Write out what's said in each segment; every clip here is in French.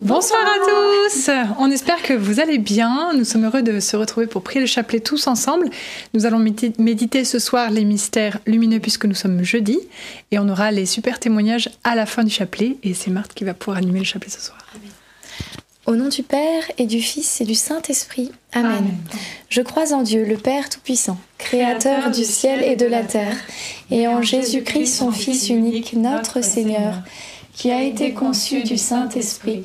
Bonsoir à tous On espère que vous allez bien. Nous sommes heureux de se retrouver pour prier le chapelet tous ensemble. Nous allons méditer ce soir les mystères lumineux puisque nous sommes jeudi et on aura les super témoignages à la fin du chapelet et c'est Marthe qui va pouvoir animer le chapelet ce soir. Au nom du Père et du Fils et du Saint-Esprit. Amen. Je crois en Dieu, le Père Tout-Puissant, Créateur du ciel et de la terre, et en Jésus-Christ, son Fils unique, notre Seigneur, qui a été conçu du Saint-Esprit,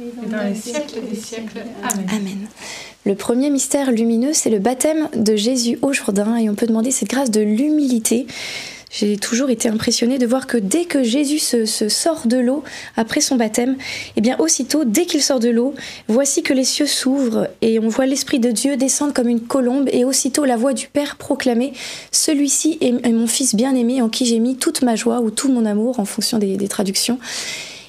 et dans les siècles des siècles. Amen. Amen. Le premier mystère lumineux, c'est le baptême de Jésus au Jourdain, et on peut demander cette grâce de l'humilité j'ai toujours été impressionnée de voir que dès que Jésus se, sort de l'eau après son baptême, et eh bien aussitôt, dès qu'il sort de l'eau, voici que les cieux s'ouvrent et on voit l'Esprit de Dieu descendre comme une colombe et aussitôt la voix du Père proclamer Celui-ci est, mon Fils bien-aimé en qui j'ai mis toute ma joie ou tout mon amour en fonction des, traductions.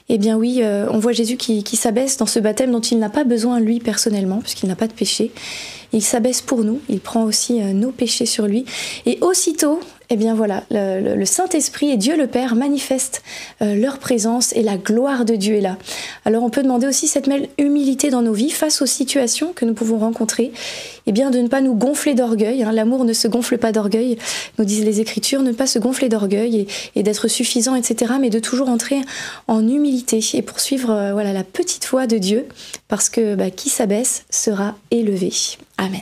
Eh bien oui, euh, on voit Jésus qui, qui s'abaisse dans ce baptême dont il n'a pas besoin lui personnellement, puisqu'il n'a pas de péché. Il s'abaisse pour nous, il prend aussi euh, nos péchés sur lui. Et aussitôt, eh bien voilà, le, Saint-Esprit et Dieu le Père manifestent euh, leur présence et la gloire de Dieu est là. Alors on peut demander aussi cette même humilité dans nos vies face aux situations que nous pouvons rencontrer, eh bien de ne pas nous gonfler d'orgueil. Hein. L'amour ne se gonfle pas d'orgueil, nous disent les Écritures, ne pas se gonfler d'orgueil et, d'être suffisant, etc. Mais de toujours entrer en humilité et poursuivre euh, voilà la petite voix de Dieu, parce que bah, qui s'abaisse sera élevé. Amen.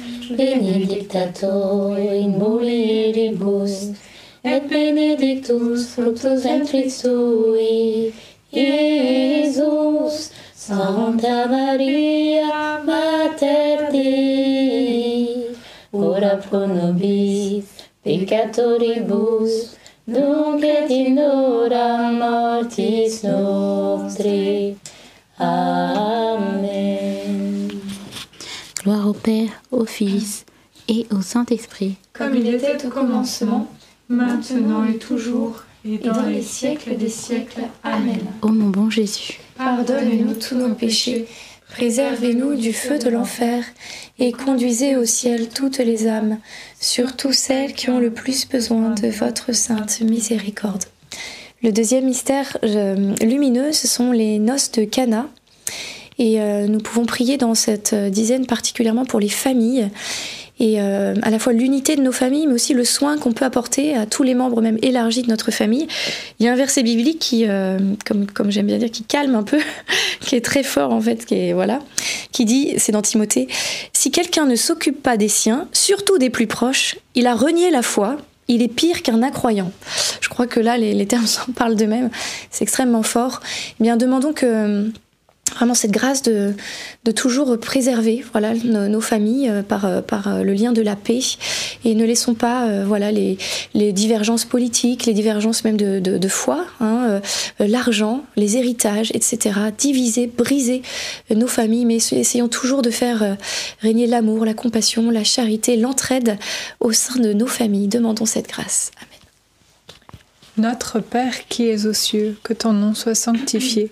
benedictato in mulieribus, et benedictus fructus ventris tui, Iesus. Santa Maria, Mater Dei, ora pro nobis peccatoribus, nunc et in hora mortis nostri. Amen. Gloire au Père, au Fils et au Saint-Esprit. Comme il était au commencement, maintenant et toujours, et dans les siècles des siècles. Amen. Ô mon bon Jésus, Pardonne-nous tous nos péchés, préservez-nous du feu de l'enfer, et conduisez au ciel toutes les âmes, surtout celles qui ont le plus besoin de votre sainte miséricorde. Le deuxième mystère euh, lumineux, ce sont les noces de Cana. Et euh, nous pouvons prier dans cette euh, dizaine particulièrement pour les familles et euh, à la fois l'unité de nos familles, mais aussi le soin qu'on peut apporter à tous les membres même élargis de notre famille. Il y a un verset biblique qui, comme, comme j'aime bien dire, qui calme un peu, qui est très fort en fait, qui est voilà, qui dit, c'est dans Timothée, si quelqu'un ne s'occupe pas des siens, surtout des plus proches, il a renié la foi. Il est pire qu'un incroyant. Je crois que là, les, les termes s'en parlent d'eux-mêmes. C'est extrêmement fort. Eh bien, demandons que vraiment cette grâce de, toujours préserver voilà nos, familles euh, par, euh, euh, le lien de la paix. Et ne laissons pas voilà les, divergences politiques les divergences même de, foi hein, l'argent les héritages etc diviser briser nos familles. Mais essayons toujours de faire régner l'amour la compassion la charité l'entraide au sein de nos familles. Demandons cette grâce. Amen. Notre Père qui es aux cieux, que ton nom soit sanctifié,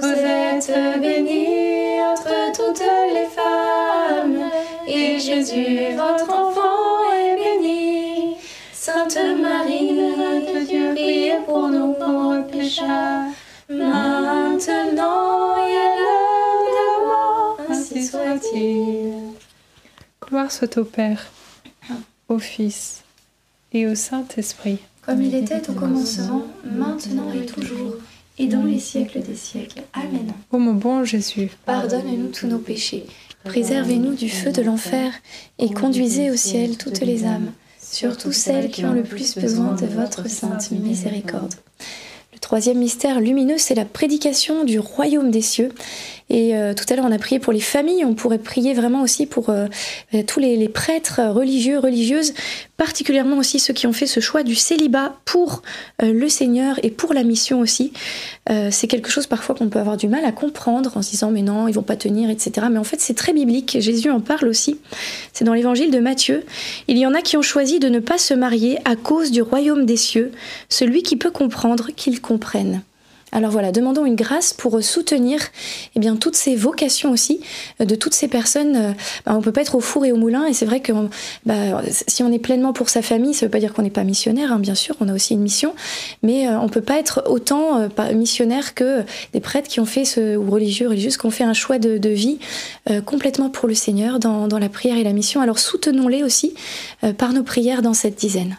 Vous êtes bénie entre toutes les femmes, et Jésus, votre enfant, est béni. Sainte Marie, Mère de Dieu, priez pour nous pauvres pécheurs, maintenant et à l'heure de la mort, ainsi soit-il. Gloire soit au Père, au Fils et au Saint-Esprit. Comme il était au commencement, maintenant et toujours, et dans les siècles des siècles. Amen. Ô mon bon Jésus, Pardonne-nous tous nos péchés, Préservez-nous du feu de l'enfer et conduisez au ciel toutes les âmes, surtout celles qui ont le plus besoin de votre sainte miséricorde. Le troisième mystère lumineux, c'est la prédication du royaume des cieux. Et euh, tout à l'heure, on a prié pour les familles, on pourrait prier vraiment aussi pour euh, euh, tous les, les prêtres religieux, religieuses, particulièrement aussi ceux qui ont fait ce choix du célibat pour euh, le Seigneur et pour la mission aussi. Euh, c'est quelque chose parfois qu'on peut avoir du mal à comprendre en se disant mais non, ils vont pas tenir, etc. Mais en fait, c'est très biblique. Jésus en parle aussi. C'est dans l'évangile de Matthieu. Il y en a qui ont choisi de ne pas se marier à cause du royaume des cieux. Celui qui peut comprendre, qu'il comprenne. Alors voilà, demandons une grâce pour soutenir eh bien, toutes ces vocations aussi euh, de toutes ces personnes. Euh, bah, on peut pas être au four et au moulin et c'est vrai que bah, si on est pleinement pour sa famille, ça veut pas dire qu'on n'est pas missionnaire, hein, bien sûr, on a aussi une mission, mais euh, on peut pas être autant euh, missionnaire que des prêtres qui ont fait ce, ou religieux, religieuses qui ont fait un choix de, de vie euh, complètement pour le Seigneur dans, dans la prière et la mission. Alors soutenons-les aussi euh, par nos prières dans cette dizaine.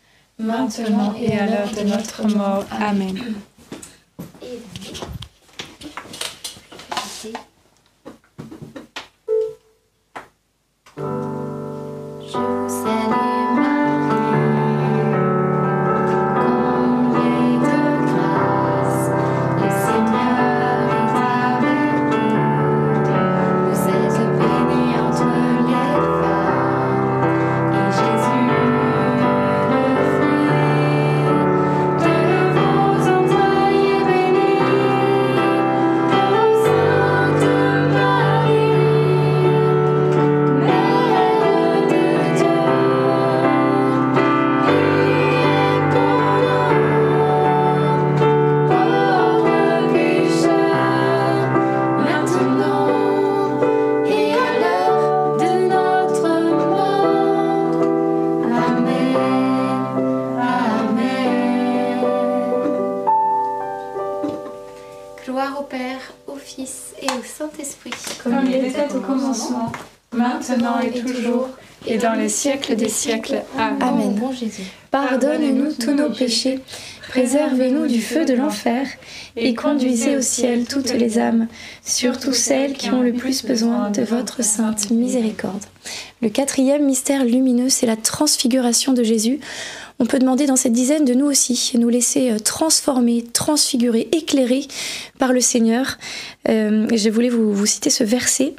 maintenant et à l'heure de notre mort. Amen. Père, au Fils et au Saint-Esprit. Comme il était au commencement, maintenant et toujours, et dans les siècles des siècles. Amen. Amen. Bon Jésus. Pardonne-nous tous nos péchés, préservez-nous du feu de l'enfer, et conduisez au ciel toutes les âmes, surtout celles qui ont le plus besoin de votre sainte miséricorde. Le quatrième mystère lumineux, c'est la transfiguration de Jésus. On peut demander dans cette dizaine de nous aussi nous laisser euh, transformer, transfigurer, éclairer par le Seigneur. Euh, je voulais vous, vous citer ce verset.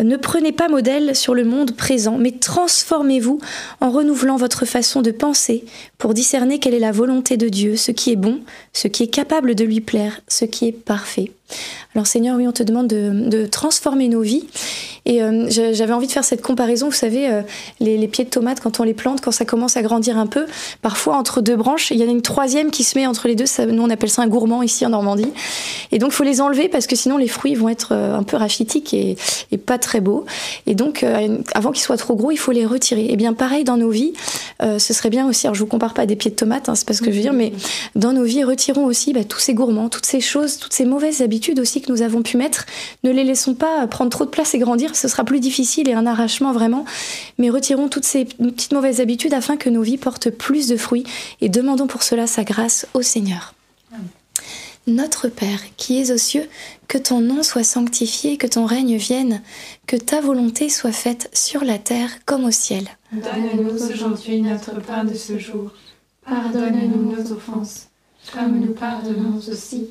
Ne prenez pas modèle sur le monde présent, mais transformez-vous en renouvelant votre façon de penser pour discerner quelle est la volonté de Dieu, ce qui est bon, ce qui est capable de lui plaire, ce qui est parfait. Alors Seigneur, oui, on te demande de, transformer nos vies. Et euh, j'avais envie de faire cette comparaison, vous savez, euh, les, pieds de tomates, quand on les plante, quand ça commence à grandir un peu, parfois entre deux branches, il y en a une troisième qui se met entre les deux, nous on appelle ça un gourmand ici en Normandie. Et donc il faut les enlever parce que sinon les fruits vont être euh, un peu rachitiques et, pas très beaux. Et donc avant qu'ils soient trop gros, il faut les retirer. Et bien pareil dans nos vies, ce serait bien aussi, alors je vous compare pas à des pieds de tomates, hein, c'est pas ce que je veux dire, mais dans nos vies, retirons aussi bah, tous ces gourmands, toutes ces choses, toutes ces mauvaises habitudes aussi que nous avons pu mettre. Ne les laissons pas prendre trop de place et grandir, ce sera plus difficile et un arrachement vraiment. Mais retirons toutes ces petites mauvaises habitudes afin que nos vies portent plus de fruits et demandons pour cela sa grâce au Seigneur. Notre Père, qui es aux cieux, que ton nom soit sanctifié, que ton règne vienne, que ta volonté soit faite sur la terre comme au ciel. Donne-nous aujourd'hui notre pain de ce jour. Pardonne-nous nos offenses, comme nous pardonnons aussi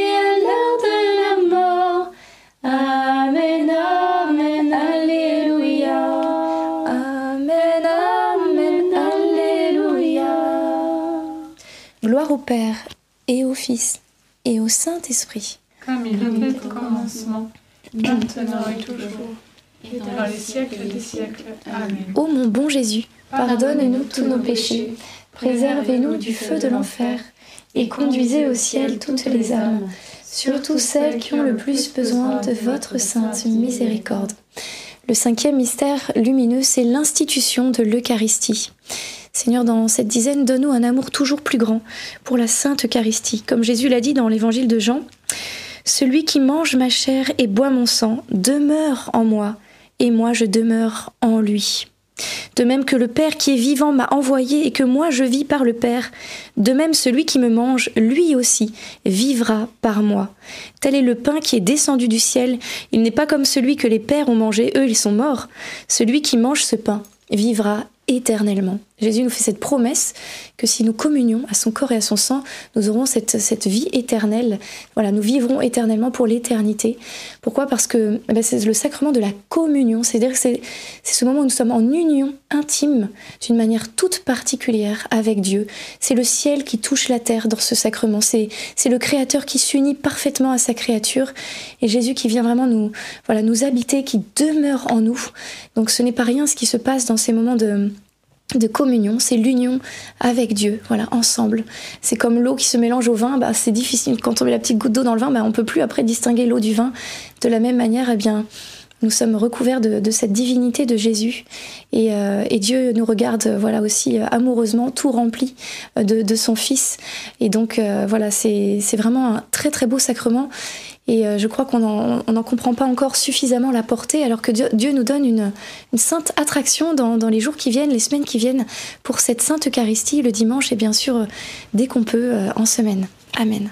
au Père et au Fils et au Saint-Esprit. Comme il était au commencement, maintenant et toujours, et dans les siècles des siècles. Amen. Ô mon bon Jésus, pardonne-nous tous nos péchés, préservez-nous du feu de l'enfer, et conduisez au ciel toutes les âmes, surtout celles qui ont le plus besoin de votre sainte miséricorde. Le cinquième mystère lumineux, c'est l'institution de l'Eucharistie. Seigneur, dans cette dizaine, donne-nous un amour toujours plus grand pour la Sainte Eucharistie. Comme Jésus l'a dit dans l'évangile de Jean, Celui qui mange ma chair et boit mon sang demeure en moi, et moi je demeure en lui. De même que le Père qui est vivant m'a envoyé et que moi je vis par le Père, de même celui qui me mange, lui aussi, vivra par moi. Tel est le pain qui est descendu du ciel. Il n'est pas comme celui que les pères ont mangé, eux ils sont morts. Celui qui mange ce pain vivra éternellement. Jésus nous fait cette promesse que si nous communions à son corps et à son sang, nous aurons cette, cette vie éternelle. Voilà, nous vivrons éternellement pour l'éternité. Pourquoi? Parce que eh ben, c'est le sacrement de la communion. C'est-à-dire que c'est c'est ce moment où nous sommes en union intime d'une manière toute particulière avec Dieu. C'est le ciel qui touche la terre dans ce sacrement. C'est c'est le Créateur qui s'unit parfaitement à sa créature et Jésus qui vient vraiment nous, voilà, nous habiter, qui demeure en nous. Donc ce n'est pas rien ce qui se passe dans ces moments de de communion, c'est l'union avec Dieu, voilà, ensemble. C'est comme l'eau qui se mélange au vin, bah, c'est difficile. Quand on met la petite goutte d'eau dans le vin, bah, on peut plus après distinguer l'eau du vin. De la même manière, eh bien, nous sommes recouverts de, cette divinité de Jésus et, euh, Dieu nous regarde euh, voilà aussi euh, amoureusement, tout rempli de, son Fils. Et donc voilà, c'est vraiment un très très beau sacrement. Et je crois qu'on n'en comprend pas encore suffisamment la portée, alors que Dieu, nous donne une, sainte attraction dans, les jours qui viennent, les semaines qui viennent, pour cette sainte Eucharistie, le dimanche et bien sûr dès qu'on peut en semaine. Amen.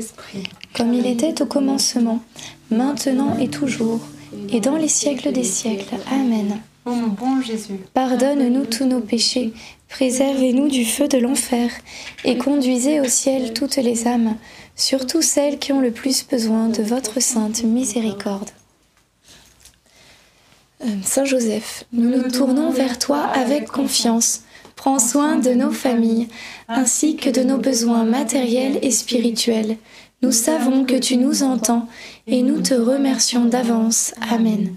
Saint-Esprit. comme il était au commencement, maintenant et toujours, et dans les siècles des siècles. Amen. Ô mon bon Jésus, Pardonne-nous tous nos péchés, préservez-nous du feu de l'enfer, et conduisez au ciel toutes les âmes, surtout celles qui ont le plus besoin de votre sainte miséricorde. Euh, Saint Joseph, nous nous tournons vers toi avec confiance. Prends soin de nos familles, ainsi que de nos besoins matériels et spirituels. Nous savons que tu nous entends et nous te remercions d'avance. Amen.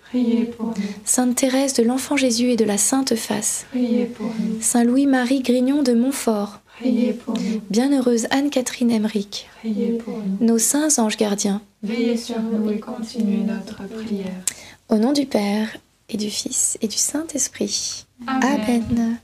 priez pour nous, Sainte Thérèse de l'Enfant Jésus et de la Sainte Face, priez pour nous, Saint Louis-Marie Grignon de Montfort, priez pour nous, Bienheureuse Anne-Catherine Emmerich, priez pour nous. nos saints anges gardiens, Veillez sur nous et continuez notre prière. au nom du Père et du Fils et du Saint-Esprit. Amen. Amen.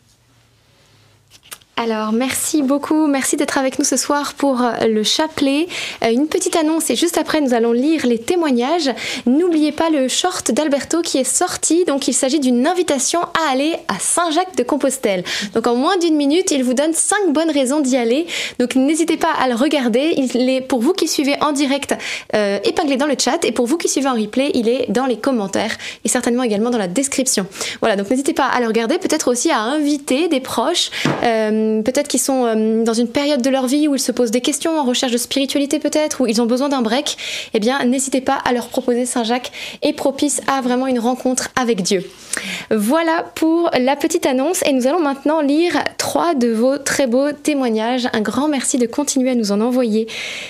Alors, merci beaucoup. Merci d'être avec nous ce soir pour euh, le chapelet. Euh, Une petite annonce et juste après, nous allons lire les témoignages. N'oubliez pas le short d'Alberto qui est sorti. Donc, il s'agit d'une invitation à aller à Saint-Jacques-de-Compostelle. Donc, en moins d'une minute, il vous donne cinq bonnes raisons d'y aller. Donc, n'hésitez pas à le regarder. Il est, pour vous qui suivez en direct, euh, épinglé dans le chat. Et pour vous qui suivez en replay, il est dans les commentaires et certainement également dans la description. Voilà, donc n'hésitez pas à le regarder. Peut-être aussi à inviter des proches. Euh, euh, peut-être qu'ils sont euh, dans une période de leur vie où ils se posent des questions en recherche de spiritualité peut-être, où ils ont besoin d'un break, eh bien n'hésitez pas à leur proposer Saint-Jacques est propice à vraiment une rencontre avec Dieu. Voilà pour la petite annonce et nous allons maintenant lire trois de vos très beaux témoignages. Un grand merci de continuer à nous en envoyer.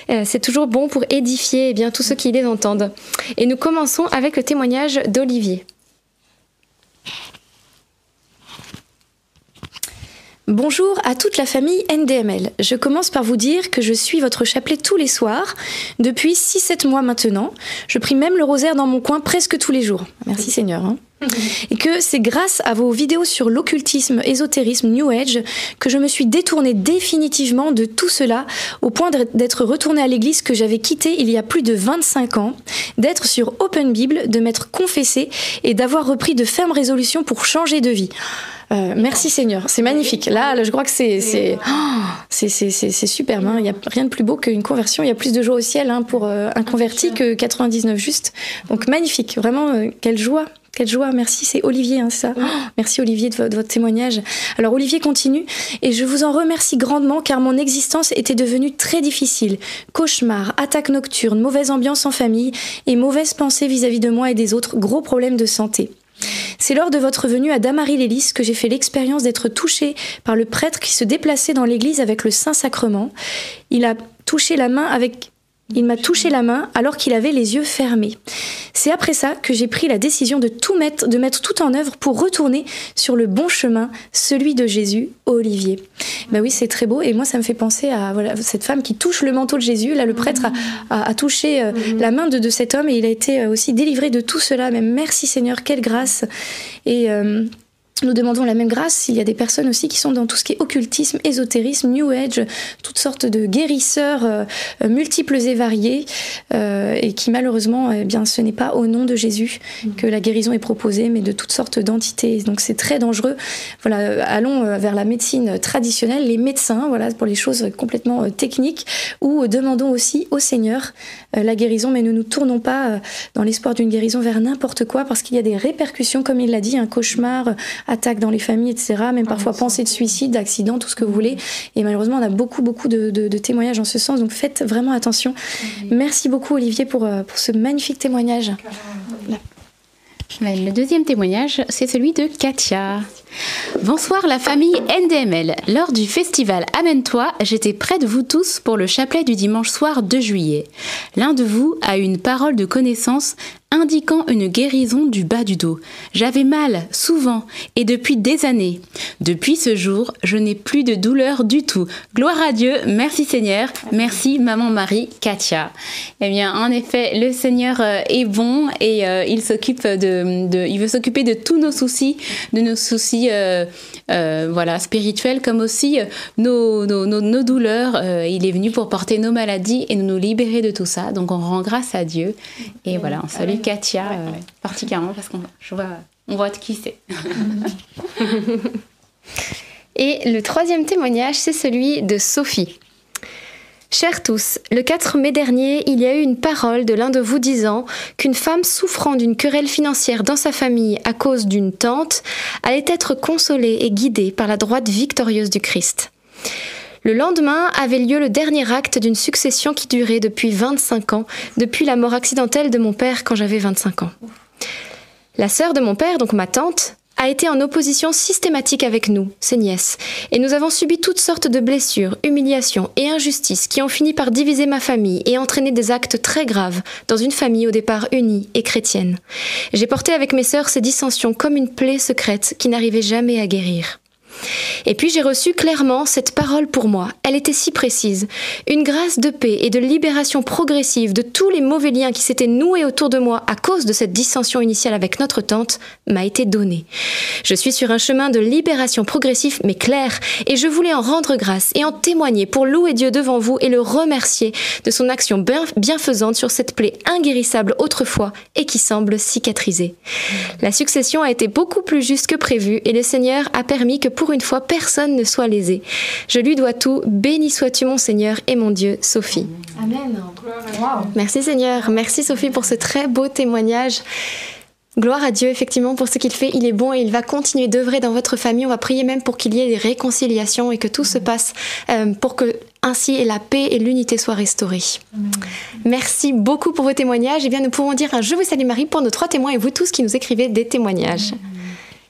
Euh, C'est toujours bon pour édifier eh bien, tous ceux qui les entendent. Et nous commençons avec le témoignage d'Olivier. Bonjour à toute la famille NDML. Je commence par vous dire que je suis votre chapelet tous les soirs depuis 6-7 mois maintenant. Je prie même le rosaire dans mon coin presque tous les jours. Merci Seigneur. hein. Et que c'est grâce à vos vidéos sur l'occultisme, ésotérisme, New Age que je me suis détournée définitivement de tout cela au point d'être retournée à l'église que j'avais quittée il y a plus de 25 ans, d'être sur Open Bible, de m'être confessée et d'avoir repris de fermes résolutions pour changer de vie. Euh, merci Seigneur, c'est magnifique. Là, là, je crois que c'est c'est oh, superbe. hein. Il n'y a rien de plus beau qu'une conversion. Il y a plus de joie au ciel hein, pour euh, un converti que 99 juste. Donc magnifique, vraiment euh, quelle joie. Quelle joie, merci, c'est Olivier, hein, ça. Oh, merci Olivier de, vo- de votre témoignage. Alors Olivier continue, et je vous en remercie grandement car mon existence était devenue très difficile. Cauchemars, attaques nocturnes, mauvaise ambiance en famille et mauvaises pensées vis-à-vis de moi et des autres, gros problèmes de santé. C'est lors de votre venue à Damary-les-Lys que j'ai fait l'expérience d'être touchée par le prêtre qui se déplaçait dans l'église avec le Saint-Sacrement. Il a touché la main avec il m'a touché la main alors qu'il avait les yeux fermés. C'est après ça que j'ai pris la décision de tout mettre, de mettre tout en œuvre pour retourner sur le bon chemin, celui de Jésus, Olivier. Ben oui, c'est très beau et moi ça me fait penser à voilà, cette femme qui touche le manteau de Jésus. Là, le prêtre a, a- a touché euh, la main de, de cet homme et il a été euh, aussi délivré de tout cela. Même merci Seigneur, quelle grâce. Et euh, nous demandons la même grâce. Il y a des personnes aussi qui sont dans tout ce qui est occultisme, ésotérisme, New Age, toutes sortes de guérisseurs euh, euh, multiples et variés, euh, et qui malheureusement, eh bien, ce n'est pas au nom de Jésus que la guérison est proposée, mais de toutes sortes d'entités. Donc c'est très dangereux. Voilà, euh, allons vers la médecine traditionnelle, les médecins, voilà, pour les choses complètement techniques, ou demandons aussi au Seigneur euh, la guérison, mais ne nous tournons pas dans l'espoir d'une guérison vers n'importe quoi, parce qu'il y a des répercussions, comme il l'a dit, un cauchemar, euh, attaque dans les familles, etc. Même parfois pensée de suicide, d'accident, tout ce que vous voulez. Et malheureusement, on a beaucoup, beaucoup de, de- de témoignages en ce sens. Donc faites vraiment attention. Merci beaucoup, Olivier, pour, euh, pour ce magnifique témoignage. Le deuxième témoignage, c'est celui de Katia. Bonsoir la famille NDML. Lors du festival Amène-toi, j'étais près de vous tous pour le chapelet du dimanche soir 2 juillet. L'un de vous a eu une parole de connaissance indiquant une guérison du bas du dos. J'avais mal, souvent, et depuis des années. Depuis ce jour, je n'ai plus de douleur du tout. Gloire à Dieu, merci Seigneur, merci Maman Marie, Katia. Eh bien, en effet, le Seigneur euh, est bon et euh, il il veut s'occuper de tous nos soucis, de nos soucis, euh, euh, voilà, spirituels comme aussi euh, nos, nos, nos- nos douleurs. Il est venu pour porter nos maladies et nous libérer de tout ça. Donc, on rend grâce à Dieu. Et voilà, on salue Katia particulièrement parce qu'on je vois, on voit qui c'est. Et le troisième témoignage, c'est celui de Sophie. Chers tous, le 4 mai dernier, il y a eu une parole de l'un de vous disant qu'une femme souffrant d'une querelle financière dans sa famille à cause d'une tante allait être consolée et guidée par la droite victorieuse du Christ. Le lendemain avait lieu le dernier acte d'une succession qui durait depuis 25 ans, depuis la mort accidentelle de mon père quand j'avais 25 ans. La sœur de mon père, donc ma tante, a été en opposition systématique avec nous, ses nièces, et nous avons subi toutes sortes de blessures, humiliations et injustices qui ont fini par diviser ma famille et entraîner des actes très graves dans une famille au départ unie et chrétienne. J'ai porté avec mes sœurs ces dissensions comme une plaie secrète qui n'arrivait jamais à guérir. Et puis j'ai reçu clairement cette parole pour moi. Elle était si précise. Une grâce de paix et de libération progressive de tous les mauvais liens qui s'étaient noués autour de moi à cause de cette dissension initiale avec notre tante m'a été donnée. Je suis sur un chemin de libération progressif mais clair et je voulais en rendre grâce et en témoigner pour louer Dieu devant vous et le remercier de son action bien- bienfaisante sur cette plaie inguérissable autrefois et qui semble cicatrisée. La succession a été beaucoup plus juste que prévu et le Seigneur a permis que pour une fois personne ne soit lésé. Je lui dois tout. Béni sois-tu mon Seigneur et mon Dieu, Sophie. Amen. Merci Seigneur. Merci Sophie pour ce très beau témoignage. Gloire à Dieu, effectivement, pour ce qu'il fait. Il est bon et il va continuer d'œuvrer dans votre famille. On va prier même pour qu'il y ait des réconciliations et que tout se passe euh, pour que ainsi la paix et l'unité soient restaurées. Merci beaucoup pour vos témoignages. Et bien, nous pouvons dire un Je vous salue Marie pour nos trois témoins et vous tous qui nous écrivez des témoignages.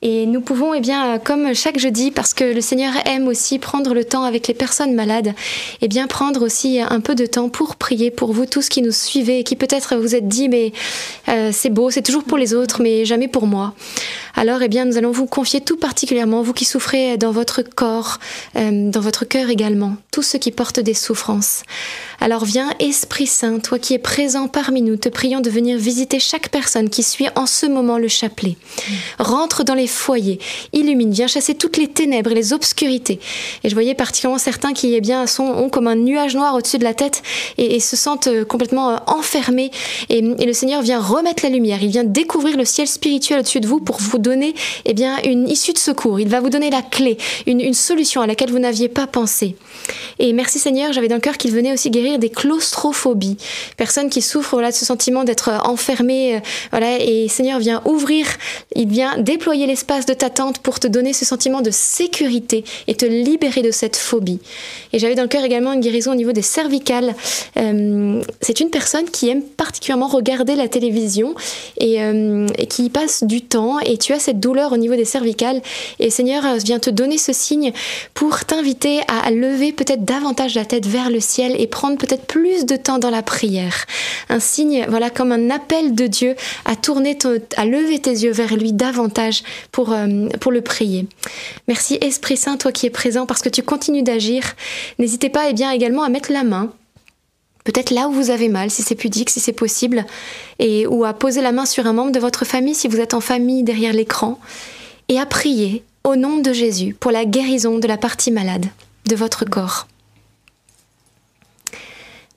Et nous pouvons, eh bien, comme chaque jeudi, parce que le Seigneur aime aussi prendre le temps avec les personnes malades, eh bien, prendre aussi un peu de temps pour prier pour vous tous qui nous suivez et qui peut-être vous êtes dit, mais euh, c'est beau, c'est toujours pour les autres, mais jamais pour moi. Alors, eh bien, nous allons vous confier tout particulièrement, vous qui souffrez dans votre corps, euh, dans votre cœur également, tous ceux qui portent des souffrances. Alors viens, Esprit Saint, toi qui es présent parmi nous, te prions de venir visiter chaque personne qui suit en ce moment le chapelet. Rentre dans les foyers, illumine, viens chasser toutes les ténèbres et les obscurités. Et je voyais particulièrement certains qui eh bien, sont, ont comme un nuage noir au-dessus de la tête et, se sentent euh, complètement euh, enfermés. Et, et le Seigneur vient remettre la lumière, il vient découvrir le ciel spirituel au-dessus de vous pour vous donner eh bien, une issue de secours. Il va vous donner la clé, une, une solution à laquelle vous n'aviez pas pensé. Et merci Seigneur, j'avais dans le cœur qu'il venait aussi guérir des claustrophobies, personnes qui souffrent voilà, de ce sentiment d'être enfermées. euh, voilà, et Seigneur vient ouvrir, il vient déployer l'espace de ta tente pour te donner ce sentiment de sécurité et te libérer de cette phobie. Et j'avais dans le cœur également une guérison au niveau des cervicales. Euh, c'est une personne qui aime particulièrement regarder la télévision et, euh, et qui y passe du temps et tu as cette douleur au niveau des cervicales et Seigneur vient te donner ce signe pour t'inviter à lever peut-être davantage la tête vers le ciel et prendre peut-être plus de temps dans la prière. Un signe, voilà, comme un appel de Dieu à tourner, à lever tes yeux vers lui davantage pour, euh, pour le prier. Merci Esprit Saint, toi qui es présent parce que tu continues d'agir. N'hésitez pas eh bien également à mettre la main peut-être là où vous avez mal, si c'est pudique, si c'est possible, et ou à poser la main sur un membre de votre famille si vous êtes en famille derrière l'écran, et à prier au nom de Jésus pour la guérison de la partie malade de votre corps.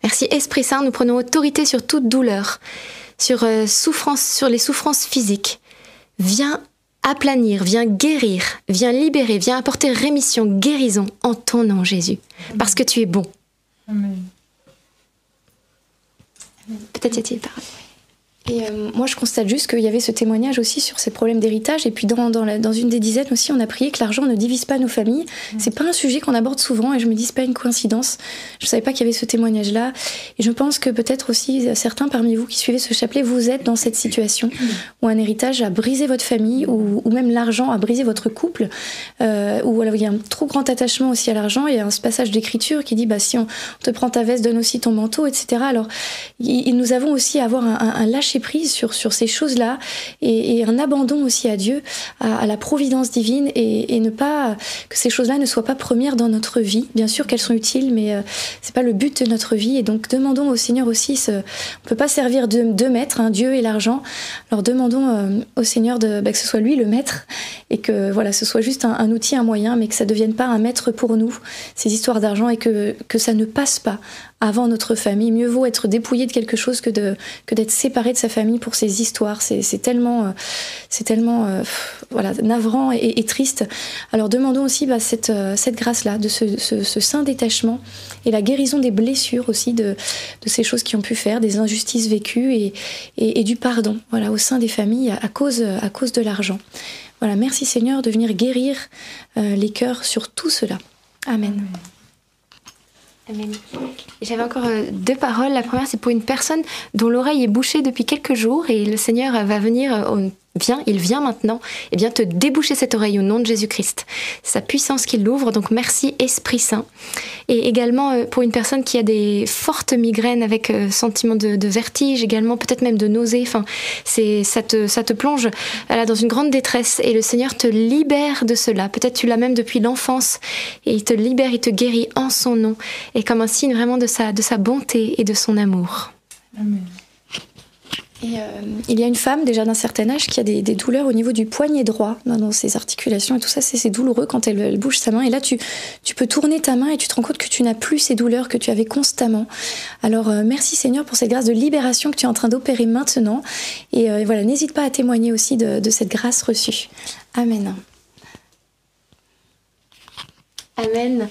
Merci Esprit Saint, nous prenons autorité sur toute douleur, sur euh, souffrance, sur les souffrances physiques. Viens aplanir, viens guérir, viens libérer, viens apporter rémission, guérison en ton nom Jésus, parce que tu es bon. Amen. Peut-être y a-t-il parole. Et euh, moi, je constate juste qu'il y avait ce témoignage aussi sur ces problèmes d'héritage. Et puis, dans, dans, la- dans une des dizaines aussi, on a prié que l'argent ne divise pas nos familles. C'est pas un sujet qu'on aborde souvent. Et je me dis, c'est pas une coïncidence. Je savais pas qu'il y avait ce témoignage-là. Et je pense que peut-être aussi euh, certains parmi vous qui suivez ce chapelet, vous êtes dans cette situation où un héritage a brisé votre famille, ou, ou même l'argent a brisé votre couple, euh, où voilà, il y a un trop grand attachement aussi à l'argent. Il y a un ce passage d'écriture qui dit, bah, si on te prend ta veste, donne aussi ton manteau, etc. Alors, nous avons aussi à avoir un, un- un lâcher prise sur, ces choses-là et, un abandon aussi à Dieu, à, la providence divine et, ne pas que ces choses-là ne soient pas premières dans notre vie. Bien sûr qu'elles sont utiles, mais euh, c'est pas le but de notre vie. Et donc demandons au Seigneur aussi, ce, on peut pas servir deux, deux maîtres, hein, Dieu et l'argent. Alors demandons euh, au Seigneur de, bah, que ce soit lui le maître et que voilà, ce soit juste un, outil, un moyen, mais que ça devienne pas un maître pour nous ces histoires d'argent et que que ça ne passe pas avant notre famille. Mieux vaut être dépouillé de quelque chose que de que d'être séparé de sa famille pour ces histoires. C'est tellement euh, c'est tellement euh, pff, voilà navrant et, triste. Alors demandons aussi bah, cette euh, cette grâce là, de ce, ce, ce saint détachement et la guérison des blessures aussi de de ces choses qui ont pu faire, des injustices vécues et et, et du pardon. Voilà au sein des familles à, cause à cause de l'argent. Voilà, merci Seigneur de venir guérir euh, les cœurs sur tout cela. Amen. J'avais encore euh, deux paroles. La première, c'est pour une personne dont l'oreille est bouchée depuis quelques jours et le Seigneur euh, va venir, euh, vient, il vient maintenant, et bien te déboucher cette oreille au nom de Jésus-Christ. Sa puissance qui l'ouvre, donc merci Esprit Saint. Et également euh, pour une personne qui a des fortes migraines avec euh, sentiment de, vertige, également peut-être même de nausée. Enfin, c'est ça te plonge voilà, dans une grande détresse et le Seigneur te libère de cela. Peut-être tu l'as même depuis l'enfance et il te libère, il te guérit en son nom et comme un signe vraiment de sa de sa bonté et de son amour. Amen. Et euh, il y a une femme déjà d'un certain âge qui a des, douleurs au niveau du poignet droit, dans, ses articulations et tout ça, c'est douloureux quand elle, bouge sa main. Et là, tu, peux tourner ta main et tu te rends compte que tu n'as plus ces douleurs que tu avais constamment. Alors, euh, merci Seigneur pour cette grâce de libération que tu es en train d'opérer maintenant. Et euh, voilà, n'hésite pas à témoigner aussi de, de cette grâce reçue. Amen. Amen.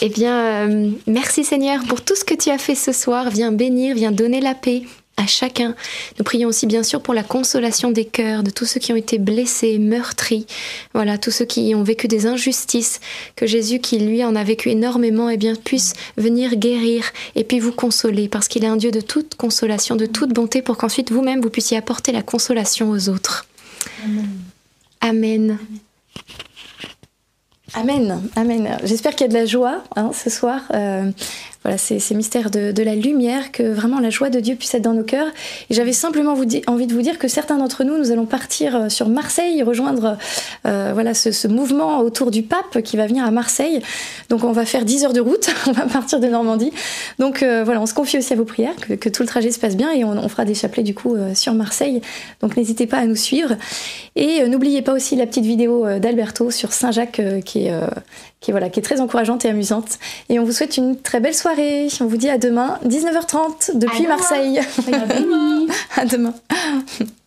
Eh bien, merci Seigneur pour tout ce que tu as fait ce soir. Viens bénir, viens donner la paix à chacun. Nous prions aussi bien sûr pour la consolation des cœurs de tous ceux qui ont été blessés, meurtris, voilà, tous ceux qui ont vécu des injustices, que Jésus qui lui en a vécu énormément, eh bien puisse venir guérir et puis vous consoler parce qu'il est un Dieu de toute consolation, de toute bonté pour qu'ensuite vous-même vous puissiez apporter la consolation aux autres. Amen. Amen, amen. J'espère qu'il y a de la joie hein, ce soir. Euh, voilà, c'est ces mystères de, la lumière, que vraiment la joie de Dieu puisse être dans nos cœurs. Et j'avais simplement envie de vous dire que certains d'entre nous, nous allons partir euh, sur Marseille, rejoindre euh, voilà ce, mouvement autour du pape qui va venir à Marseille. Donc on va faire 10 heures de route, on va partir de Normandie. Donc euh, voilà, on se confie aussi à vos prières, que, tout le trajet se passe bien et on, fera des chapelets du coup sur Marseille. Donc n'hésitez pas à nous suivre. Et n'oubliez pas aussi la petite vidéo d'Alberto sur Saint-Jacques qui qui, voilà, qui est très encourageante et amusante. Et on vous souhaite une très belle soirée. On vous dit à demain, 19h30 depuis À demain. Marseille. Bénis. à demain.